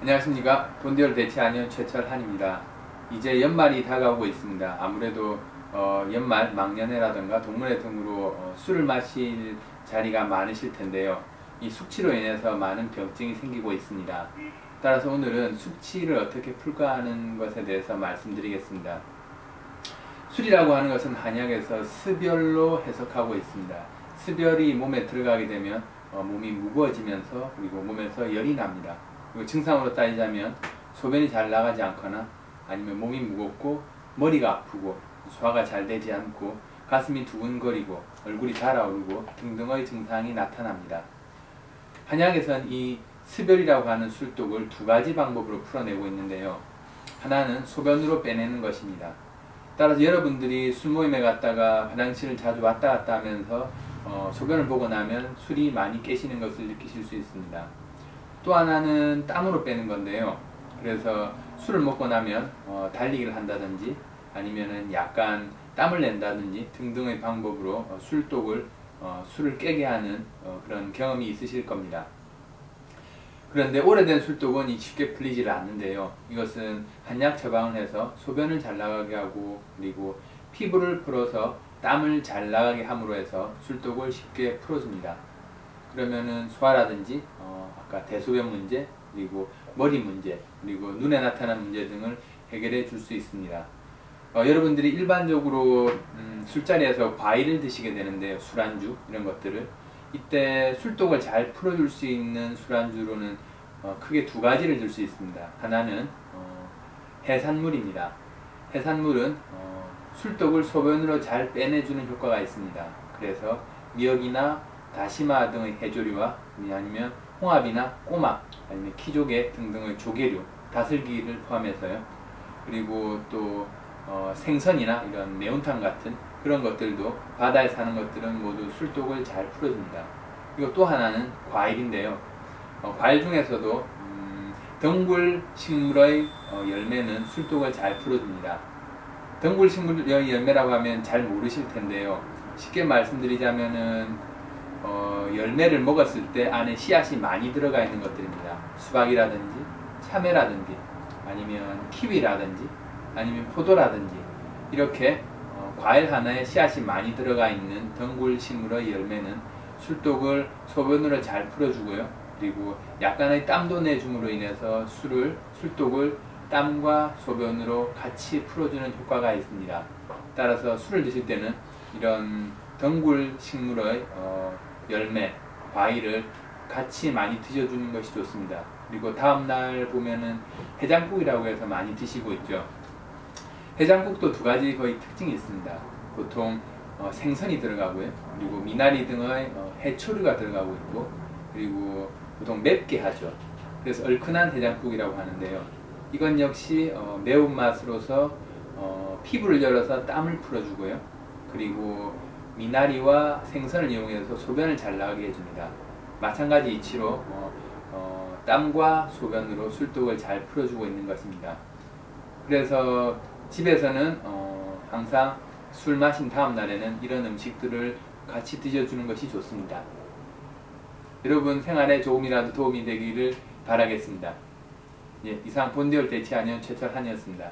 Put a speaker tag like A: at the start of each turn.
A: 안녕하십니까 본디얼 대체하는 최철한입니다. 이제 연말이 다가오고 있습니다. 아무래도 어, 연말 망년회라든가 동문회 등으로 어, 술을 마실 자리가 많으실 텐데요. 이 숙취로 인해서 많은 병증이 생기고 있습니다. 따라서 오늘은 숙취를 어떻게 풀까 하는 것에 대해서 말씀드리겠습니다. 술이라고 하는 것은 한약에서 스별로 해석하고 있습니다. 스별이 몸에 들어가게 되면 어, 몸이 무거워지면서 그리고 몸에서 열이 납니다. 그리고 증상으로 따지자면 소변이 잘 나가지 않거나 아니면 몸이 무겁고 머리가 아프고 소화가 잘 되지 않고 가슴이 두근거리고 얼굴이 달아오르고 등등의 증상이 나타납니다. 한약에선 이 스별이라고 하는 술독을 두 가지 방법으로 풀어내고 있는데요. 하나는 소변으로 빼내는 것입니다. 따라서 여러분들이 술 모임에 갔다가 화장실을 자주 왔다 갔다 하면서 어, 소변을 보고 나면 술이 많이 깨시는 것을 느끼실 수 있습니다. 또 하나는 땀으로 빼는 건데요. 그래서 술을 먹고 나면 어, 달리기를 한다든지 아니면은 약간 땀을 낸다든지 등등의 방법으로 어, 술독을 어, 술을 깨게 하는 어, 그런 경험이 있으실 겁니다. 그런데 오래된 술독은 쉽게 풀리지를 않는데요. 이것은 한약 처방을 해서 소변을 잘 나가게 하고 그리고 피부를 풀어서 땀을 잘 나가게 함으로 해서 술독을 쉽게 풀어줍니다. 그러면은 소화라든지 어, 아까 대소변 문제 그리고 머리 문제 그리고 눈에 나타난 문제 등을 해결해 줄 수 있습니다. 어, 여러분들이 일반적으로 음, 술자리에서 과일을 드시게 되는데요. 술안주 이런 것들을 이때 술독을 잘 풀어줄 수 있는 술안주로는 어, 크게 두 가지를 들수 있습니다. 하나는 어, 해산물입니다. 해산물은 어, 술독을 소변으로 잘 빼내주는 효과가 있습니다. 그래서 미역이나 다시마 등의 해조류와 아니면 홍합이나 꼬막 아니면 키조개 등등의 조개류 다슬기를 포함해서요. 그리고 또 어, 생선이나 이런 매운탕 같은 그런 것들도 바다에 사는 것들은 모두 술독을 잘 풀어줍니다. 그리고 또 하나는 과일인데요. 어, 과일 중에서도 음, 덩굴 식물의 어, 열매는 술독을 잘 풀어줍니다. 덩굴 식물의 열매라고 하면 잘 모르실 텐데요. 쉽게 말씀드리자면은 어, 열매를 먹었을 때 안에 씨앗이 많이 들어가 있는 것들입니다. 수박이라든지 참외라든지 아니면 키위라든지 아니면 포도라든지 이렇게 어, 과일 하나에 씨앗이 많이 들어가 있는 덩굴 식물의 열매는 술독을 소변으로 잘 풀어주고요. 그리고 약간의 땀도 내줌으로 인해서 술을 술독을 땀과 소변으로 같이 풀어주는 효과가 있습니다. 따라서 술을 드실 때는 이런 덩굴 식물의 어, 열매, 과일을 같이 많이 드셔주는 것이 좋습니다. 그리고 다음날 보면은 해장국이라고 해서 많이 드시고 있죠. 해장국도 두 가지 거의 특징이 있습니다. 보통 어, 생선이 들어가고요. 그리고 미나리 등의 어, 해초류가 들어가고 있고 그리고 보통 맵게 하죠. 그래서 얼큰한 해장국이라고 하는데요. 이건 역시 어, 매운맛으로서 어, 피부를 열어서 땀을 풀어주고요. 그리고 미나리와 생선을 이용해서 소변을 잘 나가게 해줍니다. 마찬가지 이치로 어, 어, 땀과 소변으로 술독을 잘 풀어주고 있는 것입니다. 그래서 집에서는 어, 항상 술 마신 다음 날에는 이런 음식들을 같이 드셔주는 것이 좋습니다. 여러분 생활에 조금이라도 도움이 되기를 바라겠습니다. 예, 이상 본디얼 대치하는 최철한이었습니다.